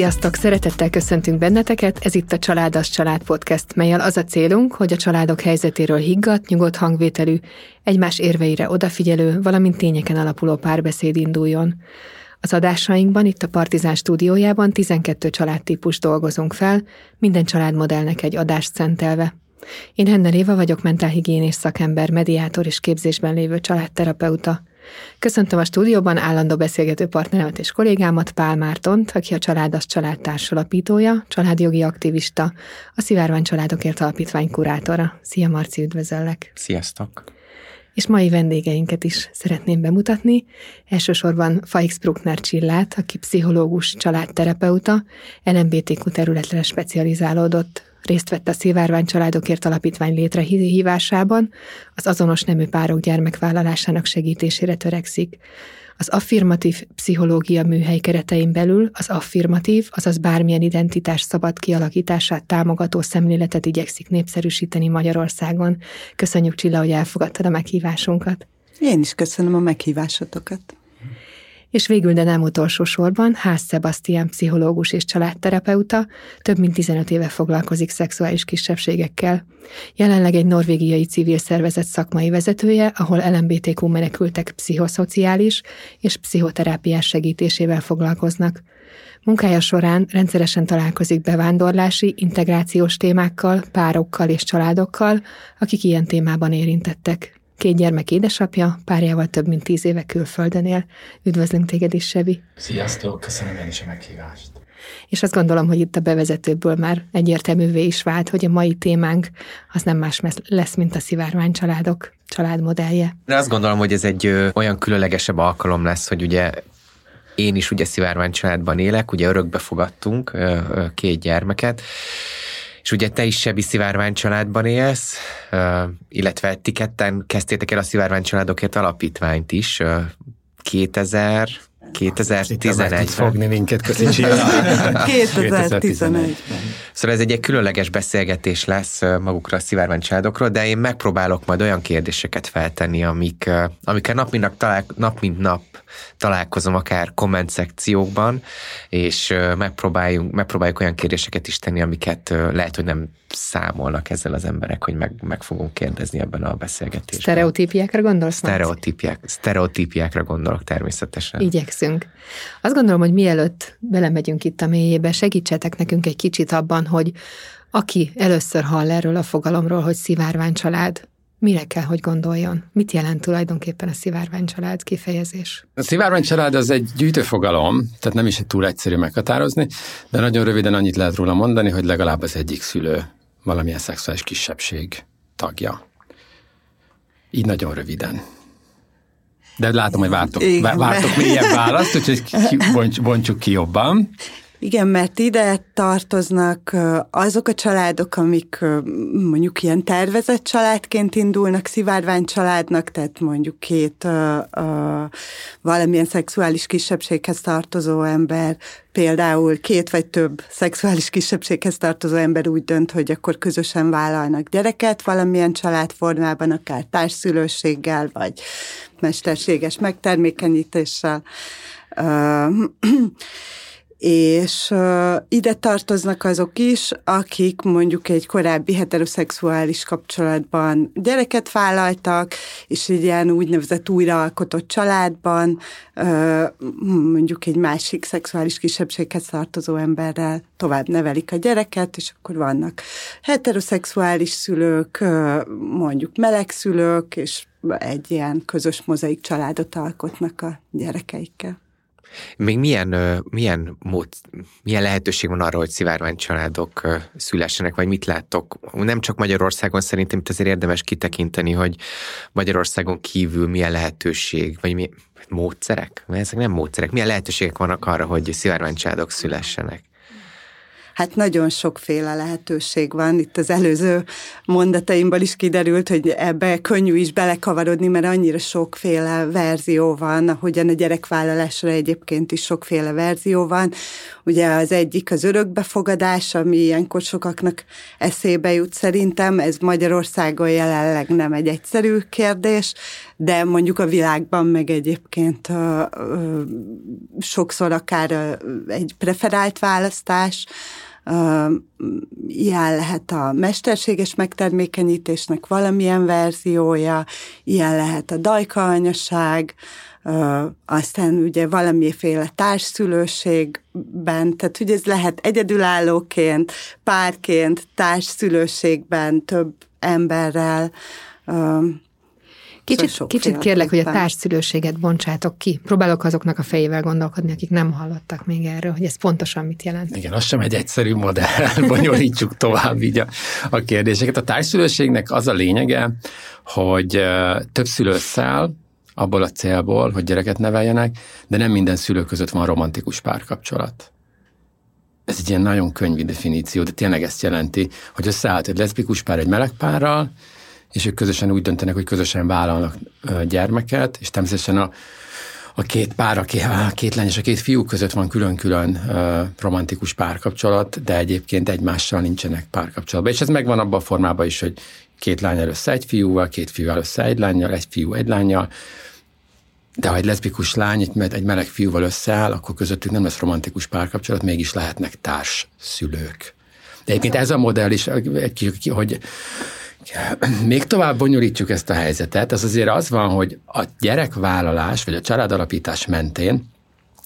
Sziasztok! Szeretettel köszöntünk benneteket, ez itt a Családas Család Podcast, melyel az a célunk, hogy a családok helyzetéről higgadt, nyugodt hangvételű, egymás érveire odafigyelő, valamint tényeken alapuló párbeszéd induljon. Az adásainkban itt a Partizán stúdiójában 12 családtípus dolgozunk fel, minden családmodellnek egy adást szentelve. Én Henner Éva vagyok, mentálhigiénés szakember, mediátor és képzésben lévő családterapeuta. Köszöntöm a stúdióban állandó beszélgető partneremet és kollégámat, Pál Mártont, aki a Családas Család társalapítója, családjogi aktivista, a Szivárvány Családokért Alapítvány kurátora. Szia Marci, üdvözöllek! Sziasztok! És mai vendégeinket is szeretném bemutatni. Elsősorban Faix Bruckner Csillát, aki pszichológus, családterapeuta, LMBTQ területre specializálódott, Részt vett a Szivárvány Családokért Alapítvány létrehívásában, az azonos nemű párok gyermekvállalásának segítésére törekszik. Az affirmatív pszichológia műhely keretein belül az affirmatív, azaz bármilyen identitás szabad kialakítását támogató szemléletet igyekszik népszerűsíteni Magyarországon. Köszönjük Csilla, hogy elfogadtad a meghívásunkat. Én is köszönöm a meghívásotokat. És végül, de nem utolsó sorban, Ház Sebastian pszichológus és családterapeuta, több mint 15 éve foglalkozik szexuális kisebbségekkel. Jelenleg egy norvégiai civil szervezet szakmai vezetője, ahol LMBTQ menekültek pszichoszociális és pszichoterápiás segítésével foglalkoznak. Munkája során rendszeresen találkozik bevándorlási, integrációs témákkal, párokkal és családokkal, akik ilyen témában érintettek két gyermek édesapja, párjával több mint tíz éve külföldön él. Üdvözlünk téged is, Sevi! Sziasztok, köszönöm én is a meghívást! És azt gondolom, hogy itt a bevezetőből már egyértelművé is vált, hogy a mai témánk az nem más lesz, mint a szivárvány családok családmodellje. De azt gondolom, hogy ez egy ö, olyan különlegesebb alkalom lesz, hogy ugye én is ugye szivárvány családban élek, ugye örökbe fogadtunk ö, ö, két gyermeket, és ugye te is Sebi Szivárvány családban élsz, illetve ti ketten kezdtétek el a Szivárvány családokért alapítványt is 2000 2011-ben. fogni minket, köszi 2011-ben. Szóval ez egy, egy különleges beszélgetés lesz magukra a szivárvány családokról, de én megpróbálok majd olyan kérdéseket feltenni, amik, amikkel nap mint nap, talál, nap, mint nap találkozom akár komment szekciókban, és megpróbáljunk, megpróbáljuk olyan kérdéseket is tenni, amiket lehet, hogy nem számolnak ezzel az emberek, hogy meg, meg fogunk kérdezni ebben a beszélgetésben. Sztereotípiákra gondolsz? Sztereotípiák, sztereotípiákra gondolok természetesen. Igyekszünk. Azt gondolom, hogy mielőtt belemegyünk itt a mélyébe, segítsetek nekünk egy kicsit abban, hogy aki először hall erről a fogalomról, hogy szivárvány család, mire kell, hogy gondoljon? Mit jelent tulajdonképpen a szivárvány család kifejezés? A szivárvány család az egy gyűjtőfogalom, tehát nem is egy túl egyszerű meghatározni, de nagyon röviden annyit lehet róla mondani, hogy legalább az egyik szülő valamilyen szexuális kisebbség tagja. Így nagyon röviden. De látom, hogy vártok, Igen, vártok mélyebb választ, úgyhogy bontsuk ki jobban. Igen, mert ide tartoznak azok a családok, amik mondjuk ilyen tervezett családként indulnak, szivárvány családnak, tehát mondjuk két uh, uh, valamilyen szexuális kisebbséghez tartozó ember, például két vagy több szexuális kisebbséghez tartozó ember úgy dönt, hogy akkor közösen vállalnak gyereket valamilyen családformában, akár társszülőséggel, vagy mesterséges megtermékenyítéssel. Uh, és uh, ide tartoznak azok is, akik mondjuk egy korábbi heteroszexuális kapcsolatban gyereket vállaltak, és egy ilyen úgynevezett újraalkotott családban uh, mondjuk egy másik szexuális kisebbséghez tartozó emberrel tovább nevelik a gyereket, és akkor vannak heteroszexuális szülők, uh, mondjuk meleg szülők, és egy ilyen közös mozaik családot alkotnak a gyerekeikkel. Még milyen, milyen, mód, milyen lehetőség van arra, hogy szivárvány családok szülessenek, vagy mit láttok? Nem csak Magyarországon szerintem itt azért érdemes kitekinteni, hogy Magyarországon kívül milyen lehetőség, vagy mi, módszerek? Ezek nem módszerek. Milyen lehetőségek vannak arra, hogy szivárvány családok szülessenek? Hát nagyon sokféle lehetőség van. Itt az előző mondataimból is kiderült, hogy ebbe könnyű is belekavarodni, mert annyira sokféle verzió van, ahogyan a gyerekvállalásra egyébként is sokféle verzió van. Ugye az egyik az örökbefogadás, ami ilyenkor sokaknak eszébe jut szerintem, ez Magyarországon jelenleg nem egy egyszerű kérdés, de mondjuk a világban meg egyébként uh, uh, sokszor akár egy preferált választás, ilyen lehet a mesterséges megtermékenyítésnek valamilyen verziója, ilyen lehet a dajkaanyaság, aztán ugye valamiféle társszülőségben, tehát hogy ez lehet egyedülállóként, párként, társszülőségben, több emberrel, Kicsit, szóval kicsit kérlek, hogy a társszülőséget bontsátok ki. Próbálok azoknak a fejével gondolkodni, akik nem hallottak még erről, hogy ez pontosan mit jelent. Igen, az sem egy egyszerű modell, bonyolítsuk tovább így a, a kérdéseket. A társszülőségnek az a lényege, hogy több szülő száll, abból a célból, hogy gyereket neveljenek, de nem minden szülő között van romantikus párkapcsolat. Ez egy ilyen nagyon könyvi definíció, de tényleg ezt jelenti, hogy összeállt egy leszbikus pár egy meleg párral, és ők közösen úgy döntenek, hogy közösen vállalnak gyermeket, és természetesen a, a két pár, a két, a két lány és a két fiú között van külön-külön uh, romantikus párkapcsolat, de egyébként egymással nincsenek párkapcsolatban. És ez megvan abban a formában is, hogy két lány össze egy fiúval, két fiúval össze egy lányjal, egy fiú egy lányjal, de ha egy leszbikus lány egy, egy meleg fiúval összeáll, akkor közöttük nem lesz romantikus párkapcsolat, mégis lehetnek társ szülők. De egyébként ez a modell is, hogy még tovább bonyolítjuk ezt a helyzetet, az azért az van, hogy a gyerekvállalás vagy a családalapítás mentén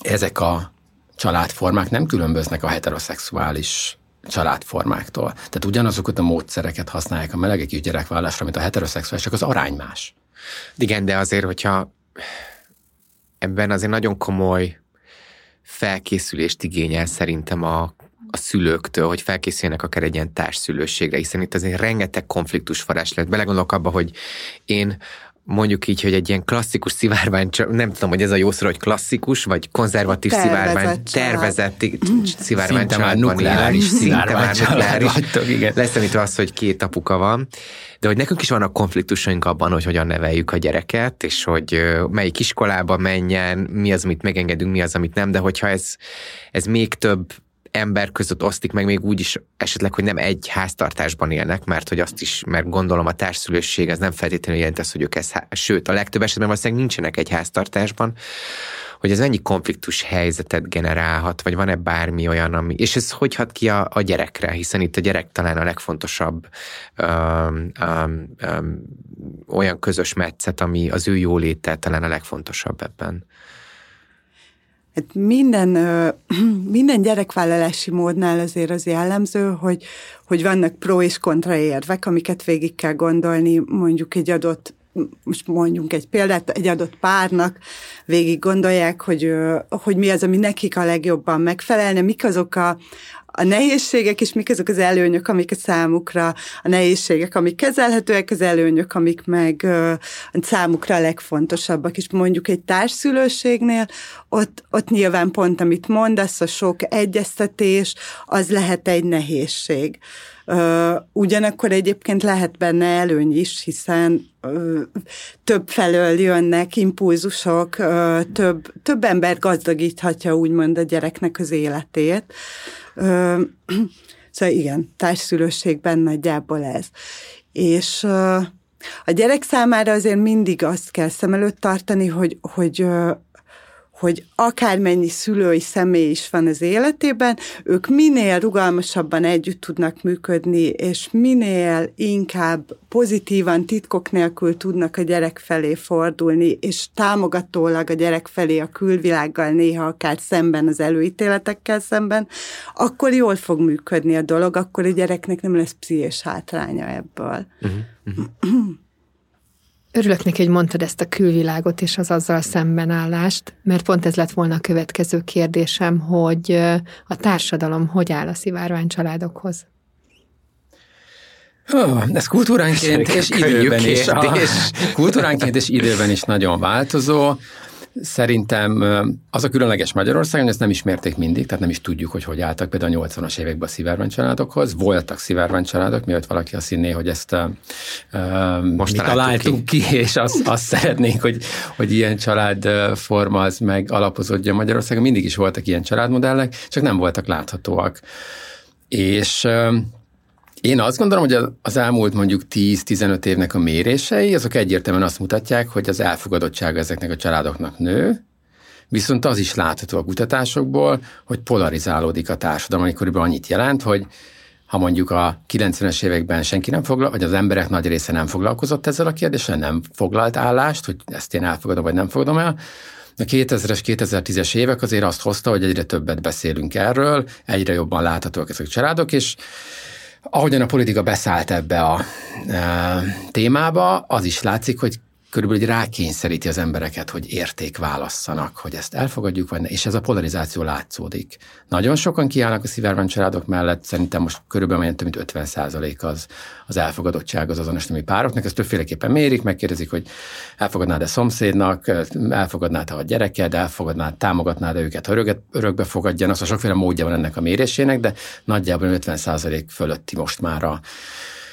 ezek a családformák nem különböznek a heteroszexuális családformáktól. Tehát ugyanazokat a módszereket használják a melegek is gyerekvállalásra, mint a heteroszexuális, az arány más. Igen, de azért, hogyha ebben azért nagyon komoly felkészülést igényel szerintem a a szülőktől, hogy felkészüljenek akár egy ilyen társszülőségre, hiszen itt azért rengeteg konfliktus forrás lehet. Belegondolok abba, hogy én mondjuk így, hogy egy ilyen klasszikus szivárvány, nem tudom, hogy ez a jó szó, hogy klasszikus, vagy konzervatív tervezett szivárvány, tervezett szivárvány családban nukleáris, szinte már nukleáris, leszámítva az, hogy két apuka van, de hogy nekünk is vannak konfliktusaink abban, hogy hogyan neveljük a gyereket, és hogy melyik iskolába menjen, mi az, amit megengedünk, mi az, amit nem, de hogyha ez, ez még több ember között osztik meg még úgy is esetleg, hogy nem egy háztartásban élnek, mert hogy azt is, mert gondolom a társszülősség az nem feltétlenül jelent azt, hogy ők ezt, sőt, a legtöbb esetben valószínűleg nincsenek egy háztartásban, hogy ez mennyi konfliktus helyzetet generálhat, vagy van-e bármi olyan, ami, és ez hogy hat ki a, a gyerekre, hiszen itt a gyerek talán a legfontosabb um, um, um, olyan közös metszet, ami az ő jóléte talán a legfontosabb ebben. Hát minden, minden gyerekvállalási módnál azért az jellemző, hogy, hogy vannak pro és kontra érvek, amiket végig kell gondolni mondjuk egy adott most mondjunk egy példát, egy adott párnak végig gondolják, hogy, hogy mi az, ami nekik a legjobban megfelelne, mik azok a, a nehézségek, és mik azok az előnyök, amik a számukra, a nehézségek, amik kezelhetőek, az előnyök, amik meg a számukra a legfontosabbak. És mondjuk egy társszülőségnél, ott, ott nyilván pont, amit mondasz, a sok egyeztetés, az lehet egy nehézség. Ugyanakkor egyébként lehet benne előny is, hiszen több felől jönnek impulzusok, több, több ember gazdagíthatja úgymond a gyereknek az életét. Szóval igen, társszülőségben nagyjából ez. És a gyerek számára azért mindig azt kell szem előtt tartani, hogy, hogy hogy akármennyi szülői személy is van az életében, ők minél rugalmasabban együtt tudnak működni, és minél inkább pozitívan, titkok nélkül tudnak a gyerek felé fordulni, és támogatólag a gyerek felé a külvilággal, néha akár szemben az előítéletekkel szemben, akkor jól fog működni a dolog, akkor a gyereknek nem lesz pszichés hátránya ebből. Uh-huh. Uh-huh. Örülök neki, hogy mondtad ezt a külvilágot és az azzal szembenállást, mert pont ez lett volna a következő kérdésem, hogy a társadalom hogy áll a szivárvány családokhoz? Oh, ez kultúránként és időben is, a, kultúránként és időben is nagyon változó. Szerintem az a különleges Magyarország, hogy ezt nem ismerték mindig, tehát nem is tudjuk, hogy hogy álltak például a 80-as években a szivárvány családokhoz. Voltak szivárvány családok, mielőtt valaki azt hinné, hogy ezt uh, Most mi találtunk ki, ki és azt, azt szeretnénk, hogy, hogy ilyen családforma az meg alapozódjon Magyarországon. Mindig is voltak ilyen családmodellek, csak nem voltak láthatóak. És én azt gondolom, hogy az elmúlt mondjuk 10-15 évnek a mérései, azok egyértelműen azt mutatják, hogy az elfogadottsága ezeknek a családoknak nő, viszont az is látható a kutatásokból, hogy polarizálódik a társadalom, amikor körülbelül annyit jelent, hogy ha mondjuk a 90-es években senki nem foglal, vagy az emberek nagy része nem foglalkozott ezzel a kérdéssel, nem foglalt állást, hogy ezt én elfogadom, vagy nem fogadom el, a 2000-es, 2010-es évek azért azt hozta, hogy egyre többet beszélünk erről, egyre jobban láthatóak ezek a családok, és ahogyan a politika beszállt ebbe a e, témába, az is látszik, hogy körülbelül egy rákényszeríti az embereket, hogy érték válasszanak, hogy ezt elfogadjuk, vagy ne, és ez a polarizáció látszódik. Nagyon sokan kiállnak a szivárvány családok mellett, szerintem most körülbelül olyan több mint 50 százalék az, az elfogadottság az azonos nemi pároknak, ezt többféleképpen mérik, megkérdezik, hogy elfogadnád-e szomszédnak, elfogadnád-e a gyereked, elfogadnád, támogatnád-e őket, ha öröket, örökbe fogadjanak, szóval sokféle módja van ennek a mérésének, de nagyjából 50 százalék fölötti most már a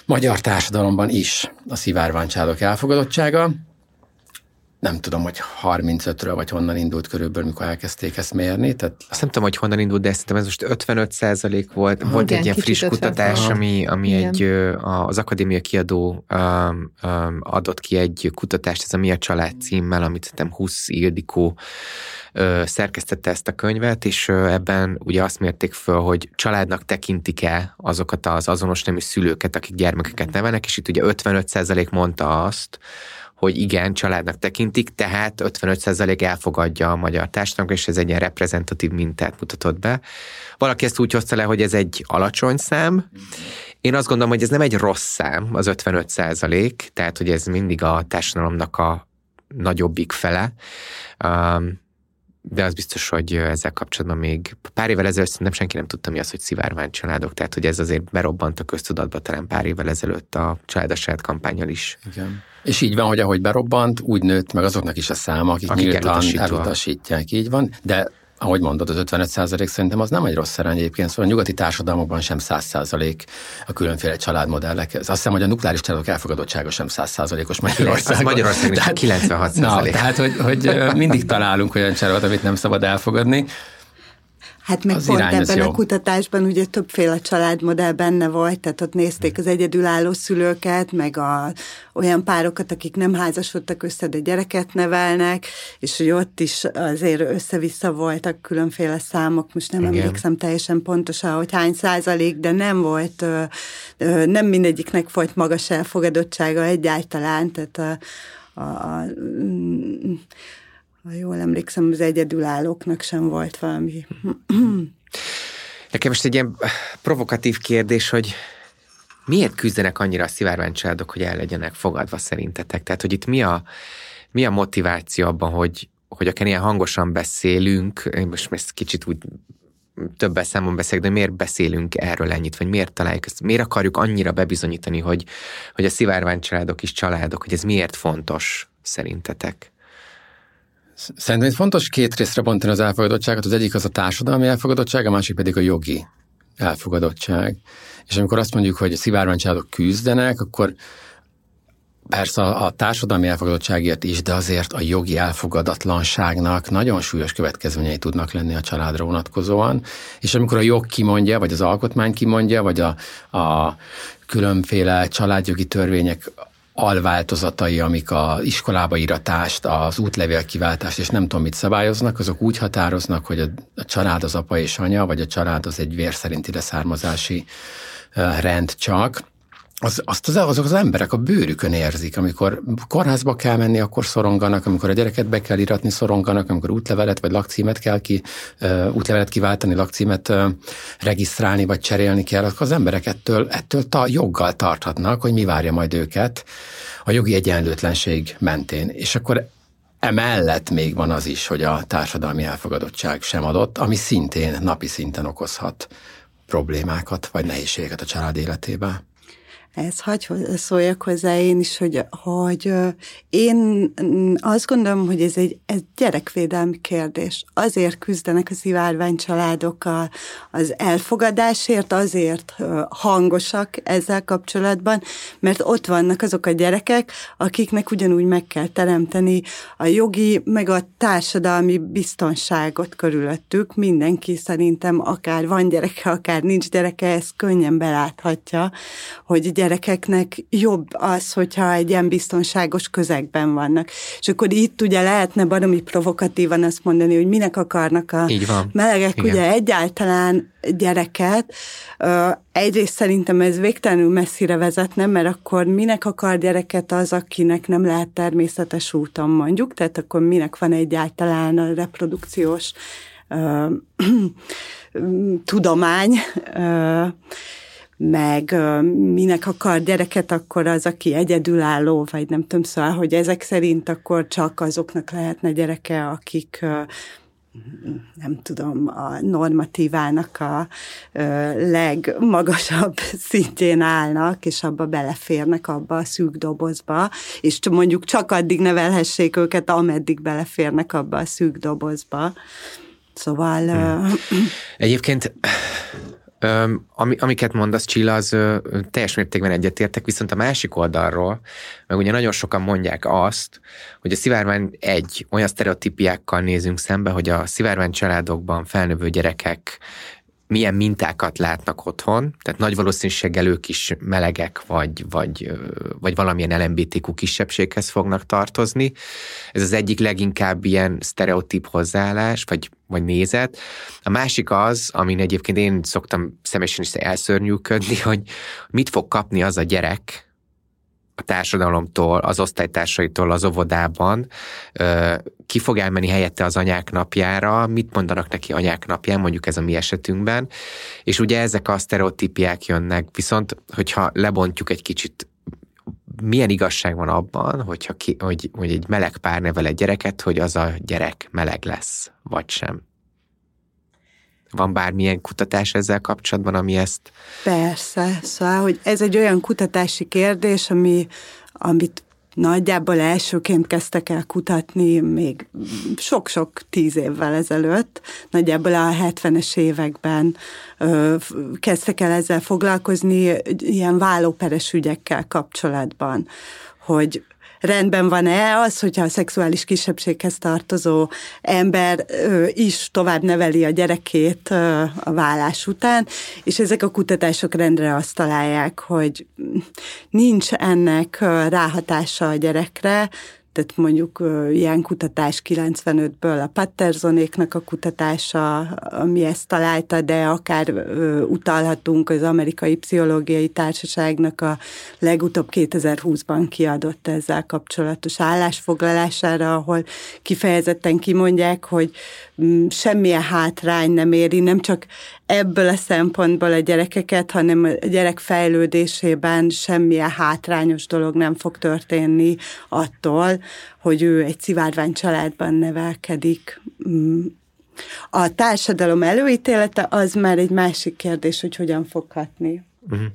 magyar társadalomban is a szivárványcsálók elfogadottsága nem tudom, hogy 35-ről vagy honnan indult körülbelül, mikor elkezdték ezt mérni. Tehát... Azt nem tudom, hogy honnan indult, de szerintem ez most 55 százalék volt. Aha, volt igen, egy ilyen friss kutatás, ami, ami egy, az akadémia kiadó um, um, adott ki egy kutatást, ez a Mi a család címmel, amit szerintem 20 Ildikó ö, szerkesztette ezt a könyvet, és ö, ebben ugye azt mérték föl, hogy családnak tekintik-e azokat az azonos nemű szülőket, akik gyermekeket nevelnek, és itt ugye 55% mondta azt, hogy igen, családnak tekintik, tehát 55% elfogadja a magyar társadalmat, és ez egy ilyen reprezentatív mintát mutatott be. Valaki ezt úgy hozta le, hogy ez egy alacsony szám. Én azt gondolom, hogy ez nem egy rossz szám, az 55 százalék, tehát hogy ez mindig a társadalomnak a nagyobbik fele. Um, de az biztos, hogy ezzel kapcsolatban még pár évvel ezelőtt szerintem senki nem tudta, mi az, hogy szivárvány családok, tehát hogy ez azért berobbant a köztudatba talán pár évvel ezelőtt a család kampányal is. Igen. És így van, hogy ahogy berobbant, úgy nőtt meg azoknak is a száma, akik, akik nyíltan elutasítják. Így van, de ahogy mondod, az 55 százalék szerintem az nem egy rossz arány egyébként, szóval a nyugati társadalmakban sem 100 százalék a különféle családmodellek. Azt hiszem, hogy a nukleáris családok elfogadottsága sem 100 százalékos Magyarországon. Magyarországon tehát, 96 százalék. Na, tehát, hogy, hogy mindig találunk olyan családot, amit nem szabad elfogadni. Hát meg az pont ebben jó. a kutatásban ugye többféle családmodell benne volt, tehát ott nézték az egyedülálló szülőket, meg a, olyan párokat, akik nem házasodtak össze, de gyereket nevelnek, és hogy ott is azért össze-vissza voltak különféle számok, most nem Igen. emlékszem teljesen pontosan, hogy hány százalék, de nem volt, nem mindegyiknek volt magas elfogadottsága egyáltalán, tehát a, a, a ha jól emlékszem, az egyedülállóknak sem volt valami. Nekem most egy ilyen provokatív kérdés, hogy miért küzdenek annyira a szivárvány családok, hogy el legyenek fogadva szerintetek? Tehát, hogy itt mi a, mi a motiváció abban, hogy, hogy akár ilyen hangosan beszélünk, én most ezt kicsit úgy több számon beszélek, de miért beszélünk erről ennyit, vagy miért találjuk ezt, miért akarjuk annyira bebizonyítani, hogy, hogy a szivárvány családok is családok, hogy ez miért fontos szerintetek? Szerintem itt fontos két részre bontani az elfogadottságot. Az egyik az a társadalmi elfogadottság, a másik pedig a jogi elfogadottság. És amikor azt mondjuk, hogy a szivárványcsaládok küzdenek, akkor Persze a társadalmi elfogadottságért is, de azért a jogi elfogadatlanságnak nagyon súlyos következményei tudnak lenni a családra vonatkozóan, és amikor a jog kimondja, vagy az alkotmány kimondja, vagy a, a különféle családjogi törvények alváltozatai, amik a iskolába íratást, az útlevél kiváltást, és nem tudom mit szabályoznak, azok úgy határoznak, hogy a, a család az apa és anya, vagy a család az egy vér szerinti leszármazási rend csak, az, azt az, azok az emberek a bőrükön érzik, amikor kórházba kell menni, akkor szoronganak, amikor a gyereket be kell iratni, szoronganak, amikor útlevelet vagy lakcímet kell ki, útlevelet kiváltani, lakcímet regisztrálni vagy cserélni kell, akkor az emberek ettől, ettől ta, joggal tarthatnak, hogy mi várja majd őket a jogi egyenlőtlenség mentén. És akkor Emellett még van az is, hogy a társadalmi elfogadottság sem adott, ami szintén napi szinten okozhat problémákat vagy nehézségeket a család életében. Ez hagy szóljak hozzá én is, hogy, hogy én azt gondolom, hogy ez egy ez gyerekvédelmi kérdés. Azért küzdenek a szivárvány családok az elfogadásért, azért hangosak ezzel kapcsolatban, mert ott vannak azok a gyerekek, akiknek ugyanúgy meg kell teremteni a jogi, meg a társadalmi biztonságot körülöttük. Mindenki szerintem akár van gyereke, akár nincs gyereke, ezt könnyen beláthatja, hogy gyerekeknek jobb az, hogyha egy ilyen biztonságos közegben vannak. És akkor itt ugye lehetne baromi provokatívan azt mondani, hogy minek akarnak a Így van. melegek Igen. ugye egyáltalán gyereket. Egyrészt szerintem ez végtelenül messzire vezetne, mert akkor minek akar gyereket az, akinek nem lehet természetes úton mondjuk, tehát akkor minek van egyáltalán a reprodukciós tudomány, meg minek akar gyereket, akkor az, aki egyedülálló, vagy nem tudom, szóval, hogy ezek szerint akkor csak azoknak lehetne gyereke, akik nem tudom, a normatívának a legmagasabb szintjén állnak, és abba beleférnek abba a szűk dobozba, és mondjuk csak addig nevelhessék őket, ameddig beleférnek abba a szűk dobozba. Szóval... Hmm. Egyébként ami, amiket mondasz, Csilla, az teljes mértékben egyetértek, viszont a másik oldalról, meg ugye nagyon sokan mondják azt, hogy a szivárvány egy, olyan sztereotípiákkal nézünk szembe, hogy a szivárvány családokban felnövő gyerekek milyen mintákat látnak otthon, tehát nagy valószínűséggel ők is melegek, vagy, vagy, vagy valamilyen LMBTQ kisebbséghez fognak tartozni. Ez az egyik leginkább ilyen sztereotíp hozzáállás, vagy, vagy nézet. A másik az, amin egyébként én szoktam személyesen is elszörnyűködni, hogy mit fog kapni az a gyerek, a társadalomtól, az osztálytársaitól az óvodában, ki fog elmenni helyette az anyák napjára, mit mondanak neki anyák napján, mondjuk ez a mi esetünkben, és ugye ezek a sztereotípiák jönnek, viszont hogyha lebontjuk egy kicsit milyen igazság van abban, hogyha ki, hogy, hogy egy meleg pár nevel egy gyereket, hogy az a gyerek meleg lesz, vagy sem. Van bármilyen kutatás ezzel kapcsolatban, ami ezt... Persze, szóval, hogy ez egy olyan kutatási kérdés, ami, amit nagyjából elsőként kezdtek el kutatni még sok-sok tíz évvel ezelőtt, nagyjából a 70-es években ö, kezdtek el ezzel foglalkozni ilyen vállóperes ügyekkel kapcsolatban, hogy rendben van-e az, hogyha a szexuális kisebbséghez tartozó ember is tovább neveli a gyerekét a vállás után, és ezek a kutatások rendre azt találják, hogy nincs ennek ráhatása a gyerekre, tehát mondjuk ilyen kutatás 95-ből a Pattersonéknak a kutatása, ami ezt találta, de akár utalhatunk az Amerikai Pszichológiai Társaságnak a legutóbb 2020-ban kiadott ezzel kapcsolatos állásfoglalására, ahol kifejezetten kimondják, hogy semmilyen hátrány nem éri, nem csak ebből a szempontból a gyerekeket, hanem a gyerek fejlődésében semmilyen hátrányos dolog nem fog történni attól, hogy ő egy szivárvány családban nevelkedik. A társadalom előítélete az már egy másik kérdés, hogy hogyan fog hatni. Uh-huh.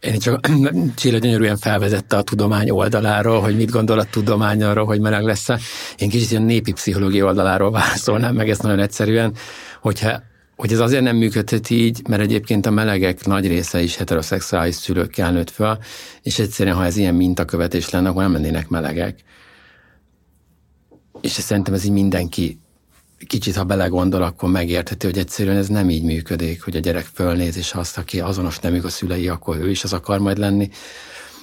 Én csak Csilla gyönyörűen felvezette a tudomány oldaláról, hogy mit gondol a tudomány arról, hogy meleg lesz Én kicsit ilyen népi pszichológia oldaláról válaszolnám meg ezt nagyon egyszerűen, hogyha hogy ez azért nem működhet így, mert egyébként a melegek nagy része is heteroszexuális szülőkkel nőtt föl, és egyszerűen, ha ez ilyen mintakövetés lenne, akkor nem lennének melegek. És szerintem ez így mindenki kicsit, ha belegondol, akkor megértheti, hogy egyszerűen ez nem így működik, hogy a gyerek fölnéz, és azt, aki azonos nemük a szülei, akkor ő is az akar majd lenni.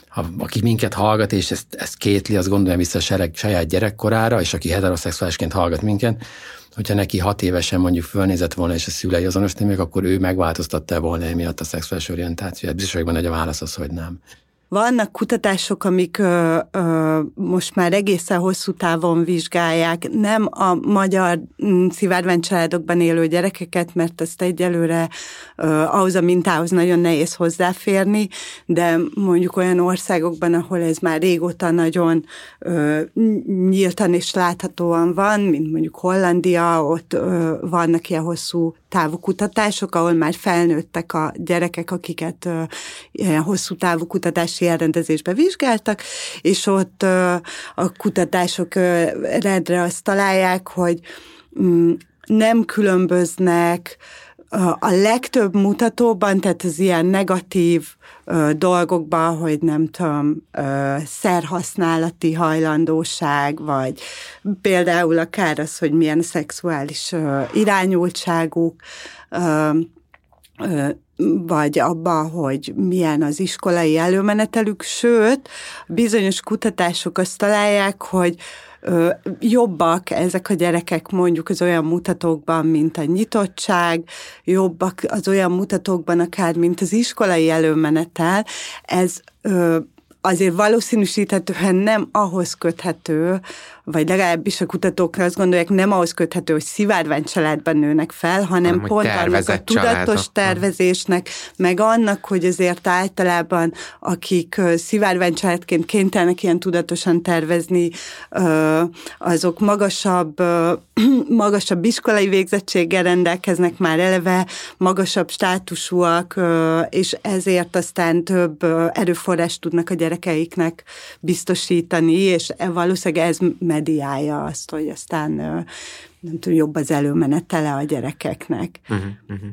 Ha, aki minket hallgat, és ezt, ezt kétli, az gondolja vissza a saját gyerekkorára, és aki heteroszexuálisként hallgat minket, hogyha neki hat évesen mondjuk fölnézett volna, és a szülei azonos neműek, akkor ő megváltoztatta volna emiatt a szexuális orientációját. Biztos vagyok benne, hogy a válasz az, hogy nem. Vannak kutatások, amik ö, ö, most már egészen hosszú távon vizsgálják nem a magyar mm, szivárványcsaládokban élő gyerekeket, mert ezt egyelőre ö, ahhoz a mintához nagyon nehéz hozzáférni, de mondjuk olyan országokban, ahol ez már régóta nagyon ö, nyíltan és láthatóan van, mint mondjuk Hollandia, ott ö, vannak ilyen hosszú távú kutatások, ahol már felnőttek a gyerekek, akiket hosszú távú kutatási elrendezésbe vizsgáltak, és ott a kutatások rendre azt találják, hogy mm, nem különböznek a legtöbb mutatóban, tehát az ilyen negatív ö, dolgokban, hogy nem tudom, ö, szerhasználati hajlandóság, vagy például akár az, hogy milyen szexuális ö, irányultságuk, ö, vagy abba, hogy milyen az iskolai előmenetelük, sőt, bizonyos kutatások azt találják, hogy jobbak ezek a gyerekek mondjuk az olyan mutatókban, mint a nyitottság, jobbak az olyan mutatókban akár, mint az iskolai előmenetel. Ez azért valószínűsíthetően nem ahhoz köthető, vagy legalábbis a kutatók azt gondolják, nem ahhoz köthető, hogy szivárvány családban nőnek fel, hanem hanem pont annak a tudatos családok. tervezésnek, meg annak, hogy azért általában, akik szivárvány családként kénytelenek ilyen tudatosan tervezni, azok magasabb, magasabb iskolai végzettséggel rendelkeznek már eleve, magasabb státusúak, és ezért aztán több erőforrást tudnak a gyerekeiknek biztosítani, és valószínűleg ez mediálja azt, hogy aztán nem tudom, jobb az előmenetele a gyerekeknek. Uh-huh, uh-huh.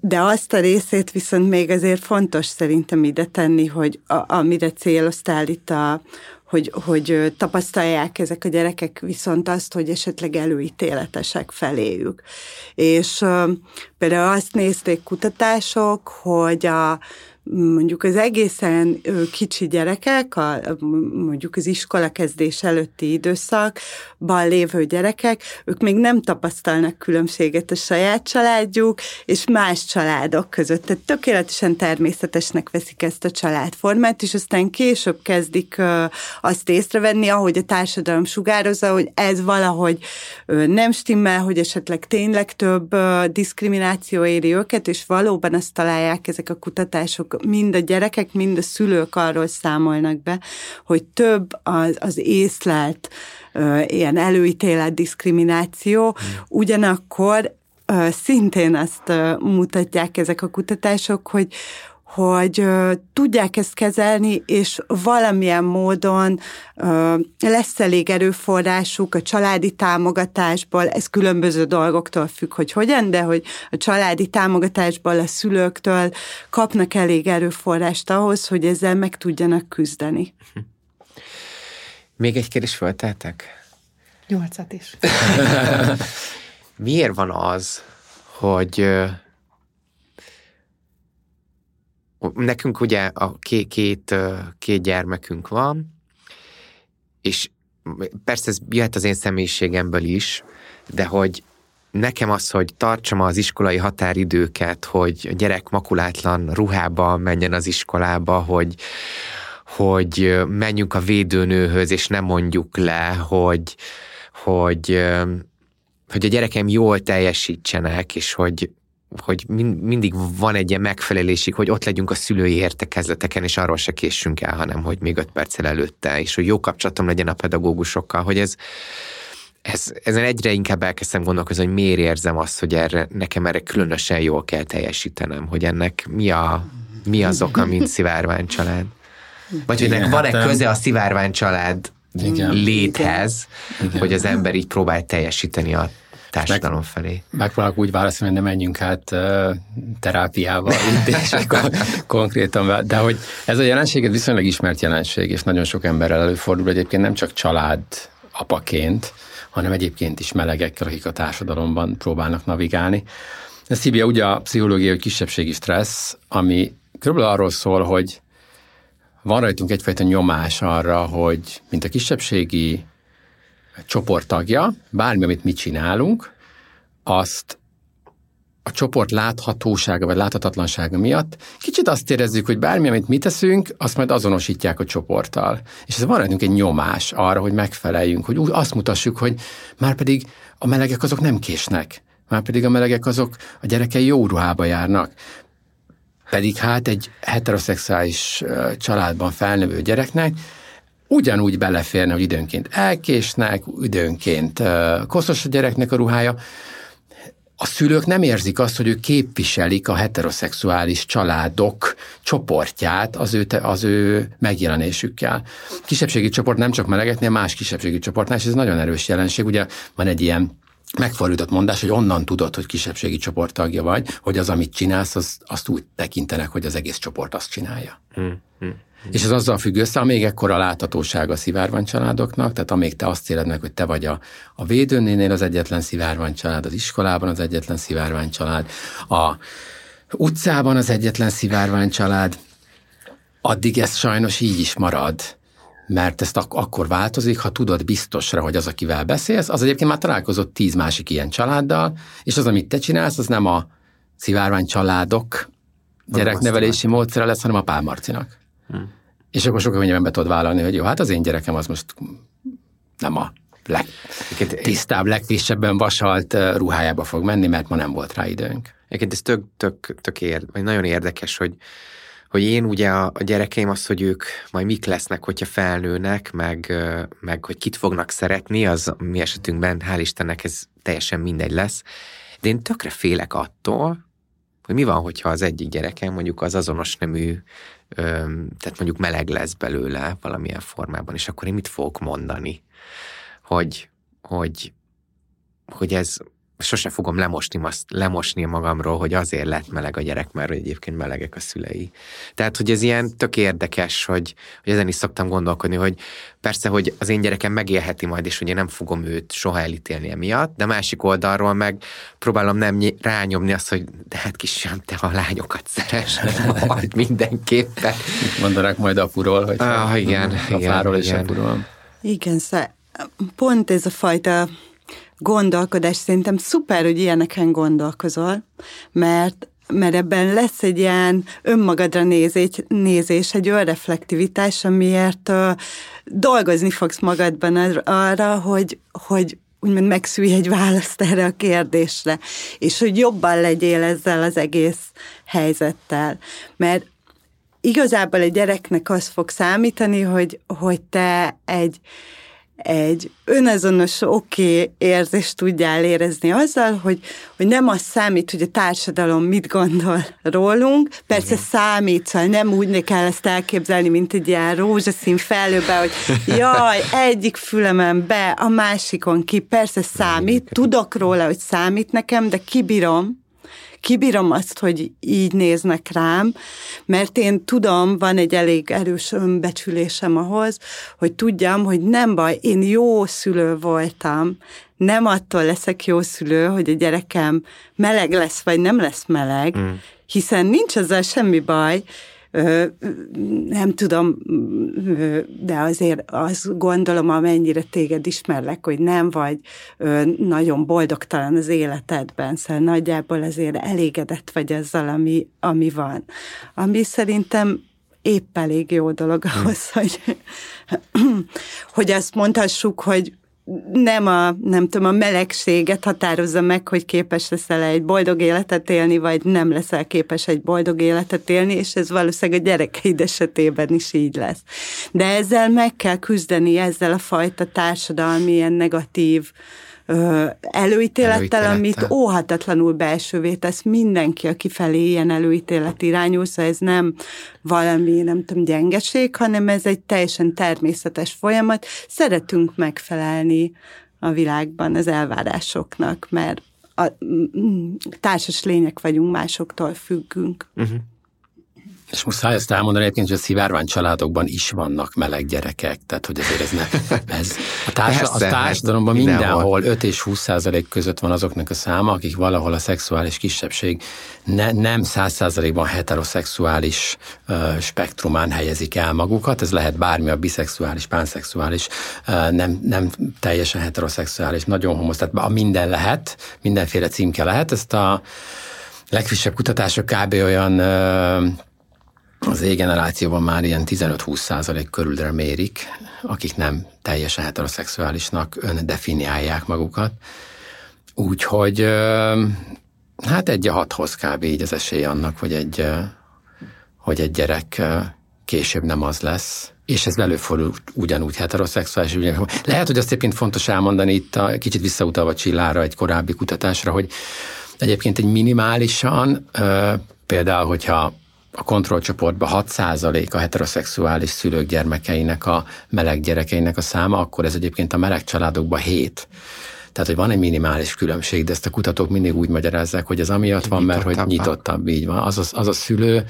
De azt a részét viszont még azért fontos szerintem ide tenni, hogy a, amire céloztál itt a, hogy, hogy tapasztalják ezek a gyerekek viszont azt, hogy esetleg előítéletesek feléjük. És például azt nézték kutatások, hogy a mondjuk az egészen kicsi gyerekek, a, mondjuk az iskola kezdés előtti időszakban lévő gyerekek, ők még nem tapasztalnak különbséget a saját családjuk és más családok között. Tehát tökéletesen természetesnek veszik ezt a családformát, és aztán később kezdik azt észrevenni, ahogy a társadalom sugározza, hogy ez valahogy nem stimmel, hogy esetleg tényleg több diszkrimináció éri őket, és valóban azt találják ezek a kutatások mind a gyerekek, mind a szülők arról számolnak be, hogy több az, az észlelt uh, ilyen előítélet diszkrimináció, hmm. ugyanakkor szintén azt mutatják ezek a kutatások, hogy, hogy tudják ezt kezelni, és valamilyen módon lesz elég erőforrásuk a családi támogatásból, ez különböző dolgoktól függ, hogy hogyan, de hogy a családi támogatásból a szülőktől kapnak elég erőforrást ahhoz, hogy ezzel meg tudjanak küzdeni. Még egy kérdés fölteltek? Nyolcat is. Miért van az, hogy nekünk ugye a két, két, két gyermekünk van, és persze ez jöhet az én személyiségemből is, de hogy nekem az, hogy tartsam az iskolai határidőket, hogy a gyerek makulátlan ruhába menjen az iskolába, hogy, hogy menjünk a védőnőhöz, és nem mondjuk le, hogy, hogy, hogy a gyerekem jól teljesítsenek, és hogy, hogy mindig van egy ilyen megfelelésig, hogy ott legyünk a szülői értekezleteken, és arról se késsünk el, hanem hogy még öt perccel előtte, és hogy jó kapcsolatom legyen a pedagógusokkal, hogy ez, ez, ezen egyre inkább elkezdtem gondolkozni, hogy miért érzem azt, hogy erre, nekem erre különösen jól kell teljesítenem, hogy ennek mi, a, mi az oka, mint szivárvány család. Vagy hogy ennek van-e hát, köze a szivárvány család igen. léthez, igen. hogy az ember így próbál teljesíteni a társadalom felé. Megpróbálok úgy válaszolni, hogy ne menjünk át uh, terápiával, és konkrétan, de hogy ez a jelenség ez viszonylag ismert jelenség, és nagyon sok emberrel előfordul, egyébként nem csak család apaként, hanem egyébként is melegekkel, akik a társadalomban próbálnak navigálni. Ez hívja ugye a pszichológiai kisebbségi stressz, ami körülbelül arról szól, hogy van rajtunk egyfajta nyomás arra, hogy mint a kisebbségi csoporttagja, bármi, amit mi csinálunk, azt a csoport láthatósága vagy láthatatlansága miatt kicsit azt érezzük, hogy bármi, amit mi teszünk, azt majd azonosítják a csoporttal. És ez van rajtunk egy nyomás arra, hogy megfeleljünk, hogy úgy azt mutassuk, hogy már pedig a melegek azok nem késnek, már pedig a melegek azok a gyerekei jó ruhába járnak. Pedig hát egy heteroszexuális családban felnövő gyereknek ugyanúgy beleférne, hogy időnként elkésnek, időnként koszos a gyereknek a ruhája, a szülők nem érzik azt, hogy ők képviselik a heteroszexuális családok csoportját az ő, az ő megjelenésükkel. Kisebbségi csoport nem csak melegeknél, más kisebbségi csoportnál, és ez nagyon erős jelenség. Ugye van egy ilyen megfordított mondás, hogy onnan tudod, hogy kisebbségi csoport tagja vagy, hogy az, amit csinálsz, az, azt úgy tekintenek, hogy az egész csoport azt csinálja. Hmm. Hmm. És ez azzal függ össze, amíg ekkora láthatóság a szivárvány családoknak, tehát amíg te azt éled meg, hogy te vagy a, a védőnénél az egyetlen szivárvány család, az iskolában az egyetlen szivárvány család, a utcában az egyetlen szivárvány család, addig ez sajnos így is marad mert ezt ak- akkor változik, ha tudod biztosra, hogy az, akivel beszélsz, az egyébként már találkozott tíz másik ilyen családdal, és az, amit te csinálsz, az nem a szivárvány családok gyereknevelési módszere lesz, hanem a Pál Marcinak. Hmm. És akkor sokkal könnyebben be tudod vállalni, hogy jó, hát az én gyerekem az most nem a legtisztább, legfrissebben vasalt ruhájába fog menni, mert ma nem volt rá időnk. Egyébként ez tök, tök, tök ér, vagy nagyon érdekes, hogy, hogy én ugye a, a gyerekeim az, hogy ők majd mik lesznek, hogyha felnőnek, meg, meg hogy kit fognak szeretni, az mi esetünkben, hál' Istennek ez teljesen mindegy lesz. De én tökre félek attól, hogy mi van, hogyha az egyik gyerekem mondjuk az azonos nemű tehát mondjuk meleg lesz belőle valamilyen formában, és akkor én mit fogok mondani? Hogy, hogy, hogy ez sose fogom lemosni, azt, lemosni magamról, hogy azért lett meleg a gyerek, mert egyébként melegek a szülei. Tehát, hogy ez ilyen tök érdekes, hogy, hogy ezen is szoktam gondolkodni, hogy persze, hogy az én gyerekem megélheti majd, és hogy én nem fogom őt soha elítélni emiatt, de másik oldalról meg próbálom nem rányomni azt, hogy de hát kisem, te a lányokat szeres, majd mindenképpen. Mondanak majd apuról, hogy ah, igen, a igen, fáról igen. és apuról. Igen, szóval pont ez a fajta gondolkodás. Szerintem szuper, hogy ilyeneken gondolkozol, mert mert ebben lesz egy ilyen önmagadra nézés, nézés egy önreflektivitás, amiért uh, dolgozni fogsz magadban arra, hogy, hogy úgymond megszülj egy választ erre a kérdésre, és hogy jobban legyél ezzel az egész helyzettel. Mert igazából egy gyereknek az fog számítani, hogy, hogy te egy, egy önazonos oké okay érzést tudjál érezni azzal, hogy, hogy nem az számít, hogy a társadalom mit gondol rólunk, persze Igen. számít, szóval nem úgy kell ezt elképzelni, mint egy ilyen rózsaszín felőbe, hogy jaj, egyik fülemen be, a másikon ki, persze számít, tudok róla, hogy számít nekem, de kibírom, kibírom azt, hogy így néznek rám, mert én tudom, van egy elég erős önbecsülésem ahhoz, hogy tudjam, hogy nem baj, én jó szülő voltam, nem attól leszek jó szülő, hogy a gyerekem meleg lesz, vagy nem lesz meleg, mm. hiszen nincs ezzel semmi baj, nem tudom, de azért azt gondolom, amennyire téged ismerlek, hogy nem vagy nagyon boldogtalan az életedben, szóval nagyjából azért elégedett vagy azzal, ami, ami van. Ami szerintem épp elég jó dolog ahhoz, hmm. hogy, hogy azt mondhassuk, hogy nem a, nem tudom, a melegséget határozza meg, hogy képes leszel egy boldog életet élni, vagy nem leszel képes egy boldog életet élni, és ez valószínűleg a gyerekeid esetében is így lesz. De ezzel meg kell küzdeni, ezzel a fajta társadalmi ilyen negatív előítélettel, előítélettel, amit óhatatlanul belsővé tesz mindenki, aki felé ilyen előítélet irányul, szóval ez nem valami, nem tudom, gyengeség, hanem ez egy teljesen természetes folyamat. Szeretünk megfelelni a világban az elvárásoknak, mert a, társas lények vagyunk, másoktól függünk. Uh-huh. És muszáj ezt elmondani egyébként, hogy a szivárvány családokban is vannak meleg gyerekek, tehát hogy azért ez, ne, ez a, társa, Persze, a társadalomban hát mindenhol, mindenhol 5 és 20 százalék között van azoknak a száma, akik valahol a szexuális kisebbség ne, nem 100 százalékban heteroszexuális uh, spektrumán helyezik el magukat, ez lehet bármi a biszexuális, pánszexuális, uh, nem, nem teljesen heteroszexuális, nagyon homosz, tehát a minden lehet, mindenféle címke lehet, ezt a legfrissebb kutatások kb. olyan az E-generációban már ilyen 15-20 százalék körülre mérik, akik nem teljesen heteroszexuálisnak öndefiniálják magukat. Úgyhogy hát egy a hathoz kb. így az esély annak, hogy egy, hogy egy gyerek később nem az lesz, és ez előfordul ugyanúgy heteroszexuális. Ugyanúgy. Lehet, hogy azt egyébként fontos elmondani itt, a, kicsit visszautalva Csillára, egy korábbi kutatásra, hogy egyébként egy minimálisan, például, hogyha a kontrollcsoportban 6% a heteroszexuális szülők gyermekeinek, a meleg gyerekeinek a száma, akkor ez egyébként a meleg családokban 7. Tehát, hogy van egy minimális különbség, de ezt a kutatók mindig úgy magyarázzák, hogy ez amiatt van, mert hogy nyitottabb, így van. Az, az, az a szülő,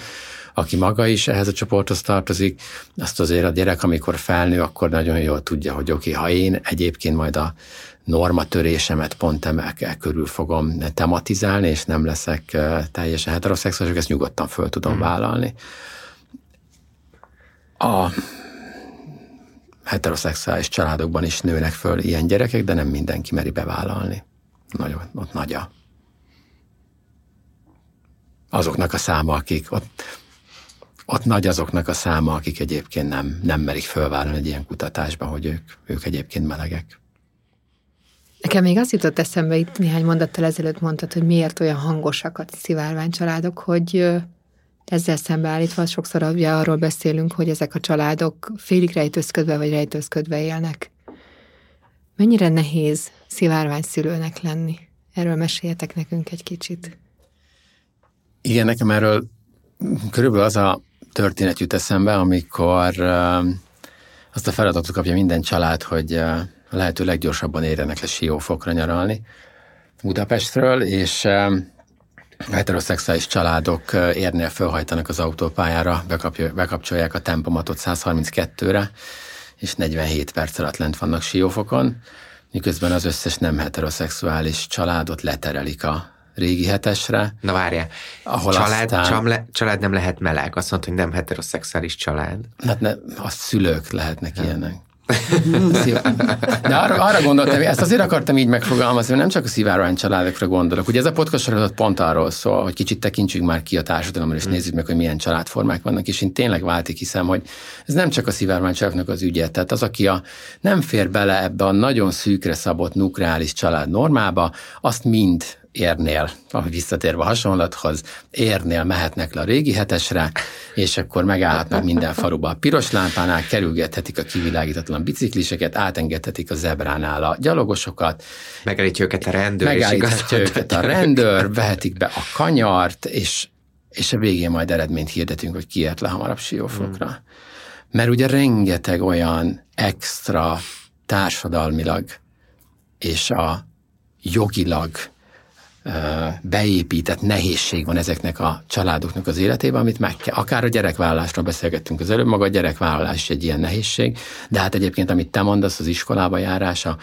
aki maga is ehhez a csoporthoz tartozik, azt azért a gyerek, amikor felnő, akkor nagyon jól tudja, hogy oké, okay, ha én egyébként majd a normatörésemet pont emelkel körül fogom tematizálni, és nem leszek teljesen heteroszexuális, ezt nyugodtan föl tudom mm. vállalni. A heteroszexuális családokban is nőnek föl ilyen gyerekek, de nem mindenki meri bevállalni. Nagyon, ott nagy a azoknak a száma, akik ott, ott nagy azoknak a száma, akik egyébként nem, nem merik fölvállalni egy ilyen kutatásban, hogy ők, ők egyébként melegek. Nekem még azt jutott eszembe, itt néhány mondattal ezelőtt mondtad, hogy miért olyan hangosak a szivárvány családok, hogy ezzel szembeállítva sokszor ugye arról beszélünk, hogy ezek a családok félig rejtőzködve vagy rejtőzködve élnek. Mennyire nehéz szivárvány szülőnek lenni? Erről meséljetek nekünk egy kicsit. Igen, nekem erről körülbelül az a történet jut eszembe, amikor azt a feladatot kapja minden család, hogy a lehető leggyorsabban érjenek le Siófokra nyaralni Budapestről, és a heteroszexuális családok érnél fölhajtanak az autópályára, bekapcsolják a tempomatot 132-re, és 47 perc alatt lent vannak Siófokon, miközben az összes nem heteroszexuális családot leterelik a régi hetesre. Na várjál, ahol család, aztán... család, család nem lehet meleg, azt mondta, hogy nem heteroszexuális család. Hát ne, a szülők lehetnek nem. ilyenek. De arra, arra gondoltam, ezt azért akartam így megfogalmazni, hogy nem csak a szivárvány családokra gondolok. Ugye ez a podcast sorozat pont arról szól, hogy kicsit tekintsük már ki a társadalomra, és hmm. nézzük meg, hogy milyen családformák vannak, és én tényleg váltik hiszem, hogy ez nem csak a szivárvány családoknak az ügye. Tehát az, aki a, nem fér bele ebbe a nagyon szűkre szabott nukleáris család normába, azt mind érnél, ahogy visszatérve a hasonlathoz, érnél mehetnek le a régi hetesre, és akkor megállhatnak minden faluba a piros lámpánál, kerülgethetik a kivilágítatlan bicikliseket, átengedhetik a zebránál a gyalogosokat. Megállítja őket a rendőr. Megállítja őket a rendőr, vehetik be a kanyart, és, és a végén majd eredményt hirdetünk, hogy kiért le hamarabb siófokra. Hmm. Mert ugye rengeteg olyan extra társadalmilag és a jogilag beépített nehézség van ezeknek a családoknak az életében, amit meg kell. Akár a gyerekvállalásról beszélgettünk az előbb, maga a gyerekvállalás is egy ilyen nehézség, de hát egyébként, amit te mondasz, az iskolába járása,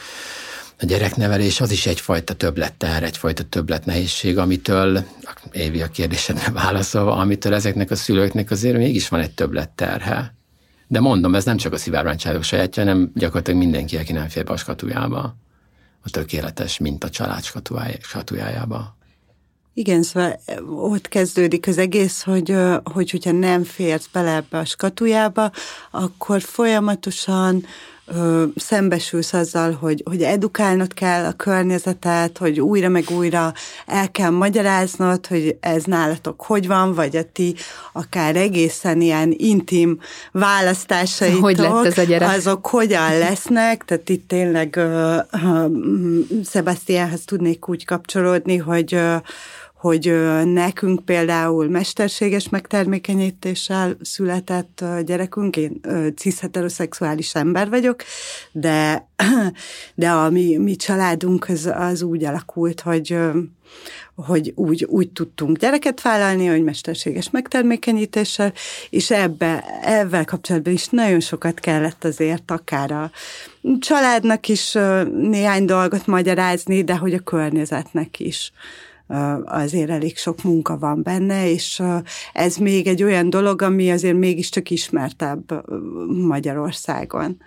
a gyereknevelés az is egyfajta többletteher, egyfajta többlet nehézség, amitől, Évi a kérdésedre válaszolva, amitől ezeknek a szülőknek azért mégis van egy többletterhe. De mondom, ez nem csak a szivárványságok sajátja, hanem gyakorlatilag mindenki, aki nem fér be a skatujába tökéletes mint a család skatujájába. Igen, szóval ott kezdődik az egész, hogy, hogy hogyha nem férsz bele ebbe a skatujába, akkor folyamatosan ö, szembesülsz azzal, hogy, hogy edukálnod kell a környezetet, hogy újra meg újra el kell magyaráznod, hogy ez nálatok hogy van, vagy a ti akár egészen ilyen intim választásaitok, hogy lett ez a gyerek? azok hogyan lesznek, tehát itt tényleg ö, ö, Sebastianhez tudnék úgy kapcsolódni, hogy ö, hogy nekünk például mesterséges megtermékenyítéssel született gyerekünk, én cisheteroszexuális ember vagyok, de, de a mi, mi családunk az, az úgy alakult, hogy hogy úgy, úgy tudtunk gyereket vállalni, hogy mesterséges megtermékenyítéssel, és ebbe, ebben kapcsolatban is nagyon sokat kellett azért akár a családnak is néhány dolgot magyarázni, de hogy a környezetnek is azért elég sok munka van benne, és ez még egy olyan dolog, ami azért mégiscsak ismertebb Magyarországon.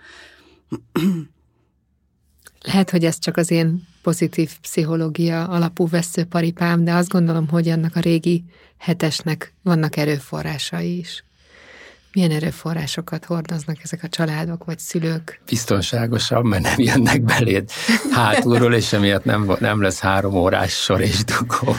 Lehet, hogy ez csak az én pozitív pszichológia alapú veszőparipám, de azt gondolom, hogy annak a régi hetesnek vannak erőforrásai is. Milyen erőforrásokat hordoznak ezek a családok vagy szülők? Biztonságosabb, mert nem jönnek beléd hátulról, és emiatt nem, nem lesz három órás sor és dugó.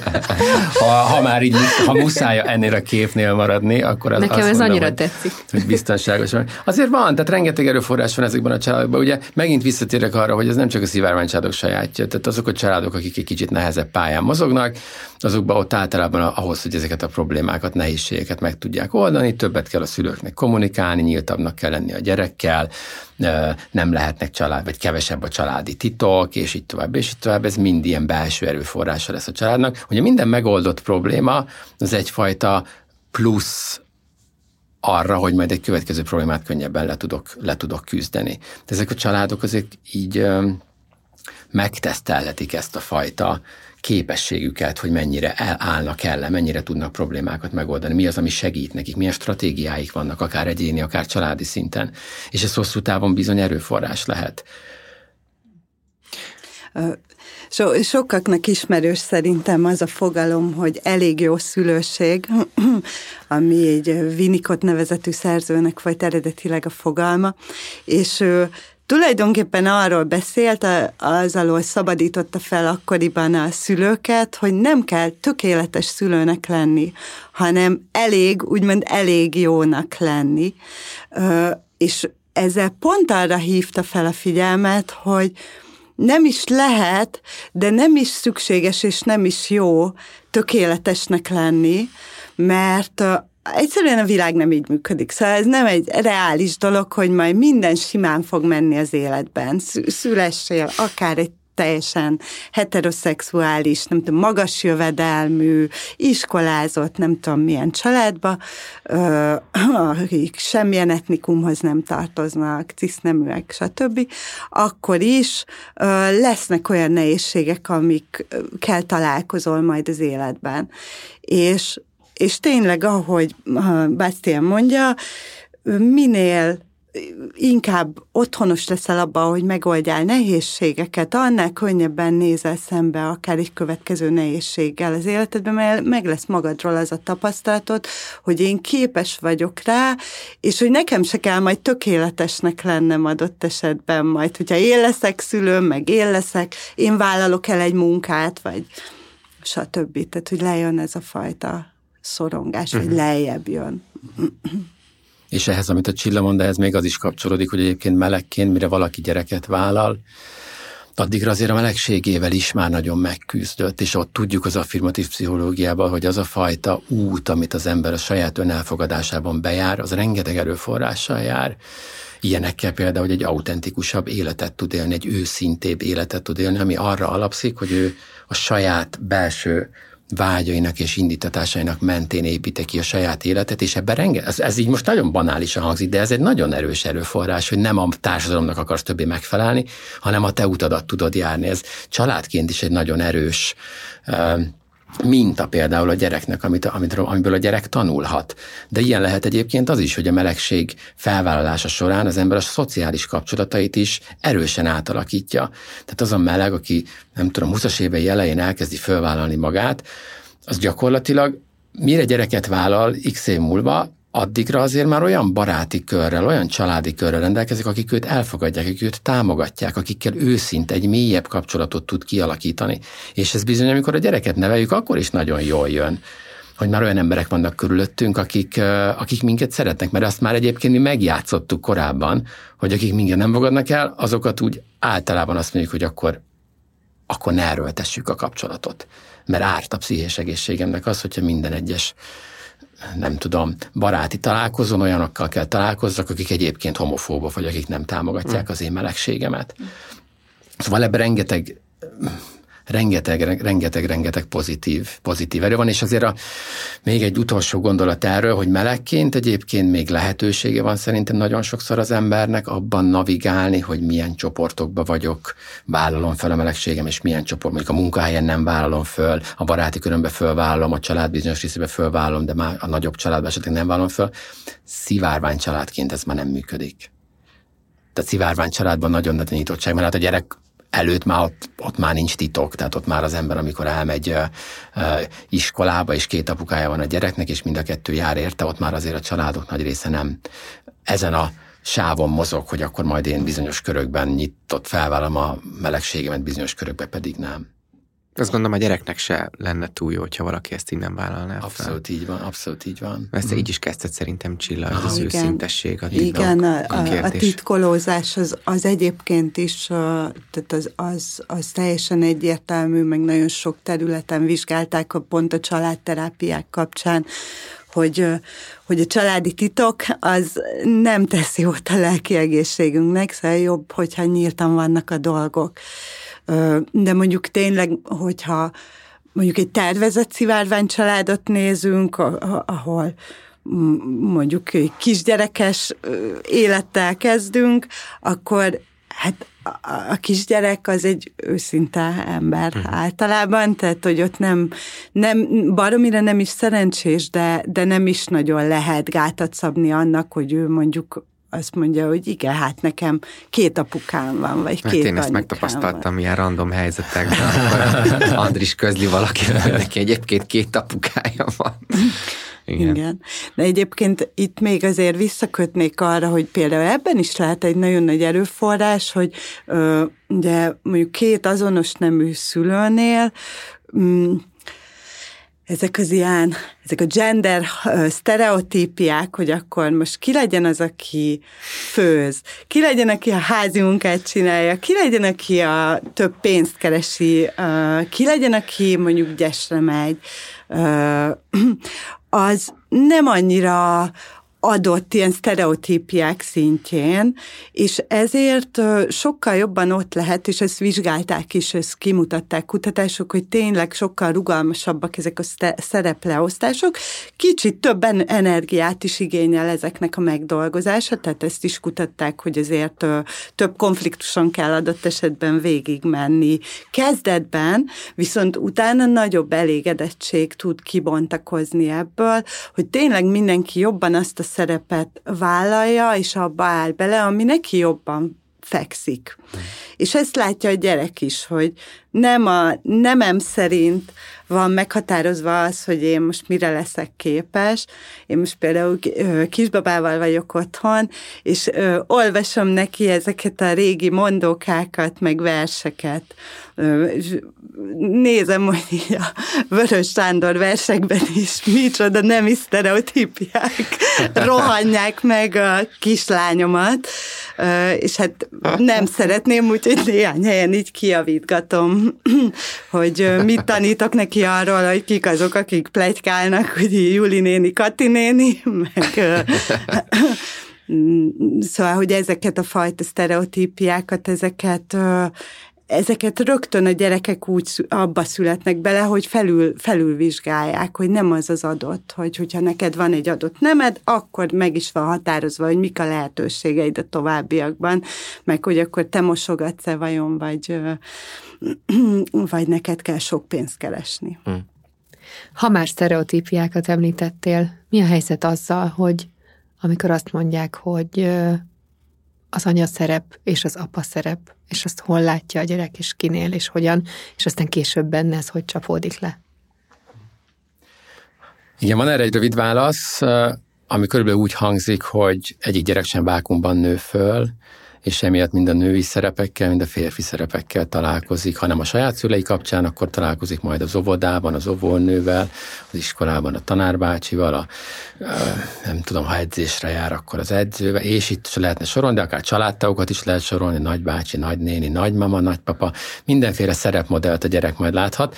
ha, ha már így, ha muszáj ennél a képnél maradni, akkor az Nekem azt ez mondom, annyira hogy, tetszik. Hogy biztonságosan. Azért van, tehát rengeteg erőforrás van ezekben a családokban. Ugye megint visszatérek arra, hogy ez nem csak a szivárványcsaládok sajátja, tehát azok a családok, akik egy kicsit nehezebb pályán mozognak, azokban ott általában ahhoz, hogy ezeket a problémákat, nehézségeket meg tudják oldani, többet kell a szülőknek kommunikálni, nyíltabbnak kell lenni a gyerekkel, nem lehetnek család, vagy kevesebb a családi titok, és így tovább, és így tovább. Ez mind ilyen belső erőforrása lesz a családnak. Ugye minden megoldott probléma az egyfajta plusz arra, hogy majd egy következő problémát könnyebben le tudok, le tudok küzdeni. De ezek a családok azért így megtesztelhetik ezt a fajta képességüket, hogy mennyire állnak el, mennyire tudnak problémákat megoldani, mi az, ami segít nekik, milyen stratégiáik vannak, akár egyéni, akár családi szinten. És ez hosszú távon bizony erőforrás lehet. So, sokaknak ismerős szerintem az a fogalom, hogy elég jó szülőség, ami egy Winnicott nevezetű szerzőnek volt eredetileg a fogalma, és tulajdonképpen arról beszélt, az alól szabadította fel akkoriban a szülőket, hogy nem kell tökéletes szülőnek lenni, hanem elég, úgymond elég jónak lenni. És ezzel pont arra hívta fel a figyelmet, hogy nem is lehet, de nem is szükséges és nem is jó tökéletesnek lenni, mert egyszerűen a világ nem így működik. Szóval ez nem egy reális dolog, hogy majd minden simán fog menni az életben. Szülessél akár egy teljesen heteroszexuális, nem tudom, magas jövedelmű, iskolázott, nem tudom milyen családba, akik semmilyen etnikumhoz nem tartoznak, ciszneműek, stb., akkor is lesznek olyan nehézségek, amikkel találkozol majd az életben. És és tényleg, ahogy Bastian mondja, minél inkább otthonos leszel abban, hogy megoldjál nehézségeket, annál könnyebben nézel szembe akár egy következő nehézséggel az életedben, mert meg lesz magadról az a tapasztalatod, hogy én képes vagyok rá, és hogy nekem se kell majd tökéletesnek lennem adott esetben majd, hogyha én leszek szülőm, meg én leszek, én vállalok el egy munkát, vagy stb. Tehát, hogy lejön ez a fajta szorongás, uh-huh. vagy lejjebb jön. És ehhez, amit a Csilla mond, ehhez még az is kapcsolódik, hogy egyébként melegként, mire valaki gyereket vállal, addigra azért a melegségével is már nagyon megküzdött, és ott tudjuk az affirmatív pszichológiában, hogy az a fajta út, amit az ember a saját önelfogadásában bejár, az rengeteg erőforrással jár. Ilyenekkel például, hogy egy autentikusabb életet tud élni, egy őszintébb életet tud élni, ami arra alapszik, hogy ő a saját belső vágyainak és indítatásainak mentén építi ki a saját életet, és ebben renge, ez, ez így most nagyon banálisan hangzik, de ez egy nagyon erős erőforrás, hogy nem a társadalomnak akarsz többé megfelelni, hanem a te utadat tudod járni. Ez családként is egy nagyon erős minta például a gyereknek, amit, amit, amiből a gyerek tanulhat. De ilyen lehet egyébként az is, hogy a melegség felvállalása során az ember a szociális kapcsolatait is erősen átalakítja. Tehát az a meleg, aki nem tudom, 20-as évei elején elkezdi felvállalni magát, az gyakorlatilag mire gyereket vállal x év múlva, addigra azért már olyan baráti körrel, olyan családi körrel rendelkezik, akik őt elfogadják, akik őt támogatják, akikkel őszinte egy mélyebb kapcsolatot tud kialakítani. És ez bizony, amikor a gyereket neveljük, akkor is nagyon jól jön hogy már olyan emberek vannak körülöttünk, akik, akik minket szeretnek, mert azt már egyébként mi megjátszottuk korábban, hogy akik minket nem fogadnak el, azokat úgy általában azt mondjuk, hogy akkor, akkor ne erőltessük a kapcsolatot. Mert árt a pszichés egészségemnek az, hogyha minden egyes nem tudom, baráti találkozón olyanokkal kell találkozzak, akik egyébként homofóbok, vagy akik nem támogatják hm. az én melegségemet. Szóval ebben rengeteg rengeteg, rengeteg, rengeteg pozitív, pozitív erő van, és azért a, még egy utolsó gondolat erről, hogy melegként egyébként még lehetősége van szerintem nagyon sokszor az embernek abban navigálni, hogy milyen csoportokba vagyok, vállalom fel a melegségem, és milyen csoport, mondjuk a munkahelyen nem vállalom föl, a baráti körömbe fölvállalom, a család bizonyos részébe fölvállalom, de már a nagyobb családban esetleg nem vállalom föl. Szivárvány családként ez már nem működik. a szivárvány családban nagyon nagy nyitottság, mert hát a gyerek előtt már ott, ott már nincs titok, tehát ott már az ember, amikor elmegy iskolába, és két apukája van a gyereknek, és mind a kettő jár érte, ott már azért a családok nagy része nem ezen a sávon mozog, hogy akkor majd én bizonyos körökben nyitott felvállom a melegségemet, bizonyos körökben pedig nem. Azt gondolom, a gyereknek se lenne túl jó, hogyha valaki ezt így nem vállalná Abszolút fel. így van, abszolút így van. Ezt mm. így is kezdett szerintem Csilla, ah, az igen. őszintesség, a titok, Igen, a, a, a titkolózás az, az egyébként is, tehát az, az, az teljesen egyértelmű, meg nagyon sok területen vizsgálták a pont a családterápiák kapcsán, hogy, hogy a családi titok az nem teszi jót a lelki egészségünknek, szóval jobb, hogyha nyíltan vannak a dolgok. De mondjuk tényleg, hogyha mondjuk egy tervezett szivárvány családot nézünk, ahol mondjuk kisgyerekes élettel kezdünk, akkor hát a kisgyerek az egy őszinte ember uh-huh. általában, tehát hogy ott nem, nem baromira nem is szerencsés, de, de nem is nagyon lehet gátat szabni annak, hogy ő mondjuk azt mondja, hogy igen, hát nekem két apukám van, vagy hát két én ezt megtapasztaltam van. ilyen random helyzetekben, Andris közli valaki, neki egyébként két apukája van. Igen. Igen. De egyébként itt még azért visszakötnék arra, hogy például ebben is lehet egy nagyon nagy erőforrás, hogy ö, ugye mondjuk két azonos nemű szülőnél mm, ezek az ilyen, ezek a gender sztereotípiák, hogy akkor most ki legyen az, aki főz, ki legyen, aki a házi munkát csinálja, ki legyen, aki a több pénzt keresi, ki legyen, aki mondjuk gyesre megy, az nem annyira adott ilyen sztereotípiák szintjén, és ezért sokkal jobban ott lehet, és ezt vizsgálták is, ezt kimutatták kutatások, hogy tényleg sokkal rugalmasabbak ezek a szerepleosztások. Kicsit több energiát is igényel ezeknek a megdolgozása, tehát ezt is kutatták, hogy azért több konfliktuson kell adott esetben végigmenni kezdetben, viszont utána nagyobb elégedettség tud kibontakozni ebből, hogy tényleg mindenki jobban azt a szerepet vállalja, és abba áll bele, ami neki jobban fekszik. És ezt látja a gyerek is, hogy nem a nemem szerint van meghatározva az, hogy én most mire leszek képes. Én most például kisbabával vagyok otthon, és olvasom neki ezeket a régi mondókákat, meg verseket. Nézem, hogy így a Vörös Sándor versekben is micsoda nemi sztereotípiák rohanják meg a kislányomat, és hát nem szeretném, úgyhogy néhány helyen így kiavítgatom, hogy mit tanítok neki arról, hogy kik azok, akik plegykálnak, hogy Juli néni, Kati néni, meg Szóval, hogy ezeket a fajta sztereotípiákat, ezeket ezeket rögtön a gyerekek úgy abba születnek bele, hogy felül, felülvizsgálják, hogy nem az az adott, hogy hogyha neked van egy adott nemed, akkor meg is van határozva, hogy mik a lehetőségeid a továbbiakban, meg hogy akkor te mosogatsz-e vajon, vagy, vagy neked kell sok pénzt keresni. Hm. Ha már sztereotípiákat említettél, mi a helyzet azzal, hogy amikor azt mondják, hogy az anya szerep és az apa szerep, és azt hol látja a gyerek, és kinél, és hogyan, és aztán később benne ez hogy csapódik le. Igen, van erre egy rövid válasz, ami körülbelül úgy hangzik, hogy egyik gyerek sem vákumban nő föl, és emiatt mind a női szerepekkel, mind a férfi szerepekkel találkozik, hanem a saját szülei kapcsán, akkor találkozik majd az óvodában, az óvónővel, az iskolában a tanárbácsival, a, nem tudom, ha edzésre jár, akkor az edzővel, és itt lehetne sorolni, de akár családtagokat is lehet sorolni, nagybácsi, nagynéni, nagymama, nagypapa, mindenféle szerepmodellt a gyerek majd láthat.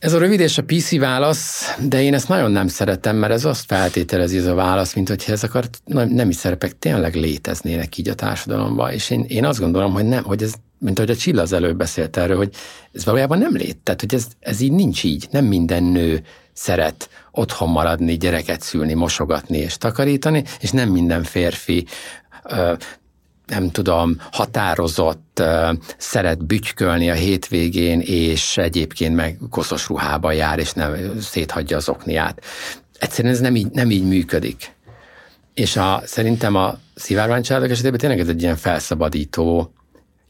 Ez a rövid és a PC válasz, de én ezt nagyon nem szeretem, mert ez azt feltételezi ez a válasz, mint hogyha ezek a nemi szerepek tényleg léteznének így a társadalomban, és én, én azt gondolom, hogy nem, hogy ez, mint ahogy a Csilla az előbb beszélt erről, hogy ez valójában nem lét, tehát hogy ez, ez így nincs így, nem minden nő szeret otthon maradni, gyereket szülni, mosogatni és takarítani, és nem minden férfi nem tudom, határozott, szeret bütykölni a hétvégén, és egyébként meg koszos ruhába jár, és nem széthagyja az okniát. Egyszerűen ez nem így, nem így működik. És a, szerintem a szivárványcsaládok esetében tényleg ez egy ilyen felszabadító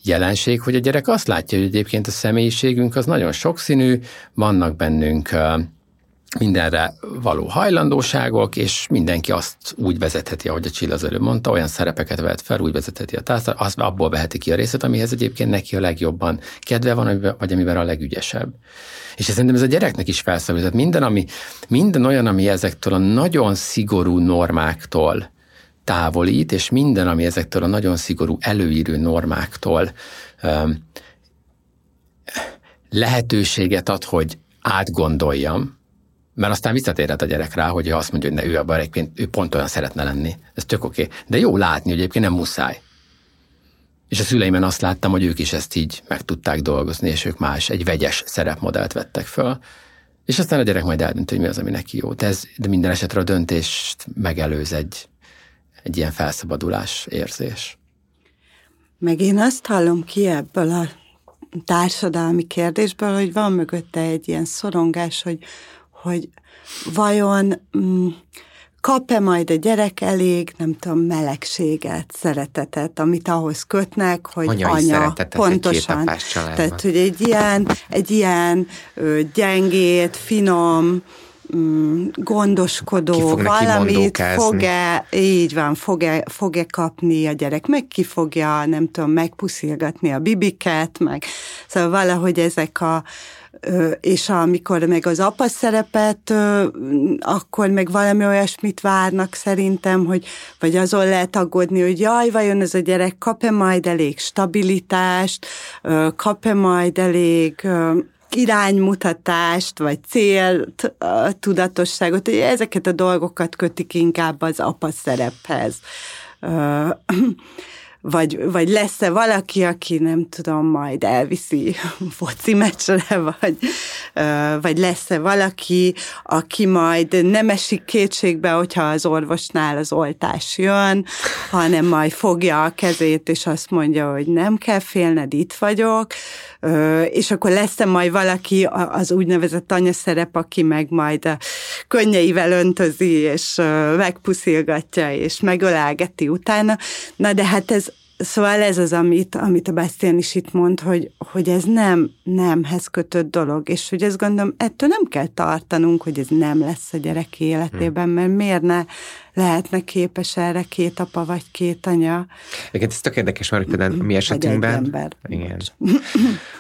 jelenség, hogy a gyerek azt látja, hogy egyébként a személyiségünk az nagyon sokszínű, vannak bennünk mindenre való hajlandóságok, és mindenki azt úgy vezetheti, ahogy a Csill az előbb mondta, olyan szerepeket vehet fel, úgy vezetheti a tárcát, az abból veheti ki a részét, amihez egyébként neki a legjobban kedve van, vagy amiben a legügyesebb. És szerintem ez a gyereknek is felszabadít. Minden, ami, minden olyan, ami ezektől a nagyon szigorú normáktól távolít, és minden, ami ezektől a nagyon szigorú előírő normáktól um, lehetőséget ad, hogy átgondoljam, mert aztán visszatérhet a gyerek rá, hogy azt mondja, hogy ne, ő abban egyébként ő pont olyan szeretne lenni. Ez tök oké. Okay. De jó látni, hogy egyébként nem muszáj. És a szüleimen azt láttam, hogy ők is ezt így meg tudták dolgozni, és ők más, egy vegyes szerepmodellt vettek föl. És aztán a gyerek majd eldönt, hogy mi az, ami neki jó. De, ez, de minden esetre a döntést megelőz egy, egy ilyen felszabadulás érzés. Meg én azt hallom ki ebből a társadalmi kérdésből, hogy van mögötte egy ilyen szorongás, hogy, hogy vajon mm, kap-e majd a gyerek elég, nem tudom, melegséget, szeretetet, amit ahhoz kötnek, hogy Anyai anya, pontosan. Tehát, hogy egy ilyen, egy ilyen ö, gyengét, finom, mm, gondoskodó fog valamit fog-e, így van, fog-e, fog-e kapni a gyerek, meg ki fogja, nem tudom, megpuszilgatni a bibiket, meg szóval valahogy ezek a és amikor meg az apa szerepet, akkor meg valami olyasmit várnak szerintem, hogy vagy azon lehet aggódni, hogy jaj, vajon ez a gyerek kap-e majd elég stabilitást, kap-e majd elég iránymutatást, vagy célt, tudatosságot, ezeket a dolgokat kötik inkább az apa szerephez vagy, vagy lesz-e valaki, aki nem tudom, majd elviszi foci meccsre, vagy, vagy lesz-e valaki, aki majd nem esik kétségbe, hogyha az orvosnál az oltás jön, hanem majd fogja a kezét, és azt mondja, hogy nem kell félned, itt vagyok, és akkor lesz-e majd valaki az úgynevezett anyaszerep, aki meg majd a könnyeivel öntözi, és megpuszilgatja, és megölelgeti utána. Na de hát ez, Szóval ez az, amit, amit a Bastian is itt mond, hogy, hogy ez nem nemhez kötött dolog, és hogy ezt gondolom, ettől nem kell tartanunk, hogy ez nem lesz a gyerek életében, hm. mert miért ne lehetne képes erre két apa vagy két anya. Igen, ez tök érdekes, mert például mi esetünkben... Ember, igen,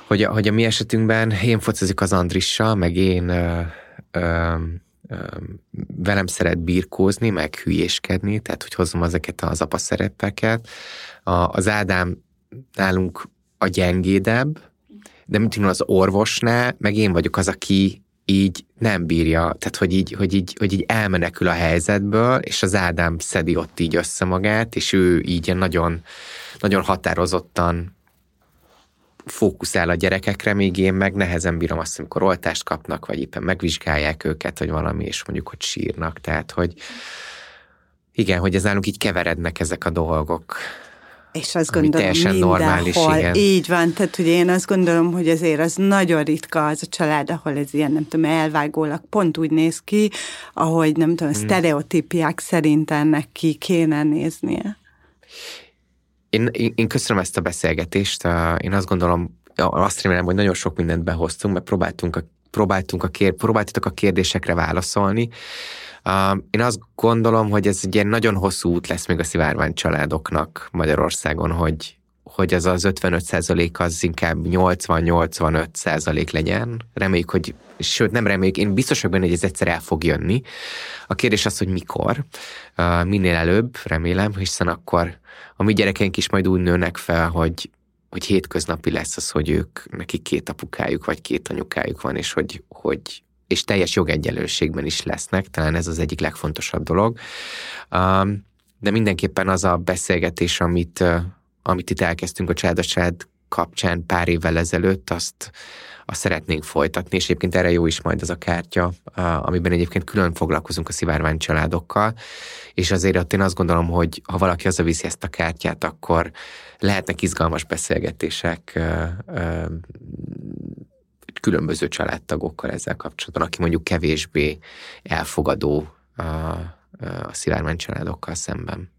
hogy, a, hogy a mi esetünkben én focizik az Andrissal, meg én ö, ö, velem szeret birkózni, meg hülyéskedni, tehát hogy hozom ezeket az apa szerepeket. A, az Ádám nálunk a gyengédebb, de mint az orvosnál, meg én vagyok az, aki így nem bírja, tehát hogy így, hogy, így, hogy így elmenekül a helyzetből, és az Ádám szedi ott így össze magát, és ő így nagyon, nagyon határozottan fókuszál a gyerekekre, még én meg nehezen bírom azt, amikor oltást kapnak, vagy éppen megvizsgálják őket, hogy valami, és mondjuk, hogy sírnak. Tehát, hogy igen, hogy ez nálunk így keverednek ezek a dolgok. És azt gondolom, teljesen normális, igen. Így van, tehát hogy én azt gondolom, hogy azért az nagyon ritka az a család, ahol ez ilyen, nem tudom, elvágólag pont úgy néz ki, ahogy nem tudom, hmm. sztereotípiák szerint ennek ki kéne néznie. Én, én, én köszönöm ezt a beszélgetést. Én azt gondolom, azt remélem, hogy nagyon sok mindent behoztunk, mert próbáltunk a, próbáltunk a kér, próbáltatok a kérdésekre válaszolni. Én azt gondolom, hogy ez egy ilyen nagyon hosszú út lesz még a szivárvány családoknak Magyarországon, hogy, hogy ez az 55 százalék az inkább 80-85 százalék legyen. Reméljük, hogy, sőt nem reméljük, én biztos vagyok benne, hogy ez egyszer el fog jönni. A kérdés az, hogy mikor. Minél előbb, remélem, hiszen akkor a mi gyerekeink is majd úgy nőnek fel, hogy, hogy hétköznapi lesz az, hogy ők, nekik két apukájuk vagy két anyukájuk van, és hogy, hogy és teljes jogegyenlőségben is lesznek, talán ez az egyik legfontosabb dolog. De mindenképpen az a beszélgetés, amit, amit itt elkezdtünk a család kapcsán pár évvel ezelőtt, azt, azt szeretnénk folytatni, és egyébként erre jó is majd az a kártya, amiben egyébként külön foglalkozunk a szivárvány családokkal, és azért ott én azt gondolom, hogy ha valaki hazaviszi ezt a kártyát, akkor lehetnek izgalmas beszélgetések különböző családtagokkal ezzel kapcsolatban, aki mondjuk kevésbé elfogadó a, a szivárvány családokkal szemben.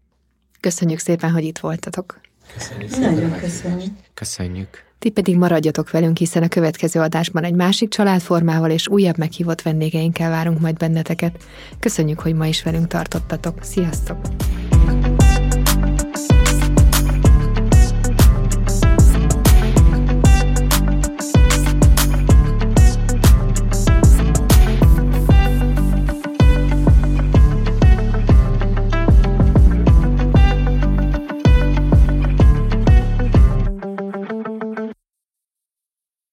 Köszönjük szépen, hogy itt voltatok. Köszönjük szépen. Nagyon köszönjük. Köszönjük. Ti pedig maradjatok velünk, hiszen a következő adásban egy másik családformával és újabb meghívott vendégeinkkel várunk majd benneteket. Köszönjük, hogy ma is velünk tartottatok. Sziasztok!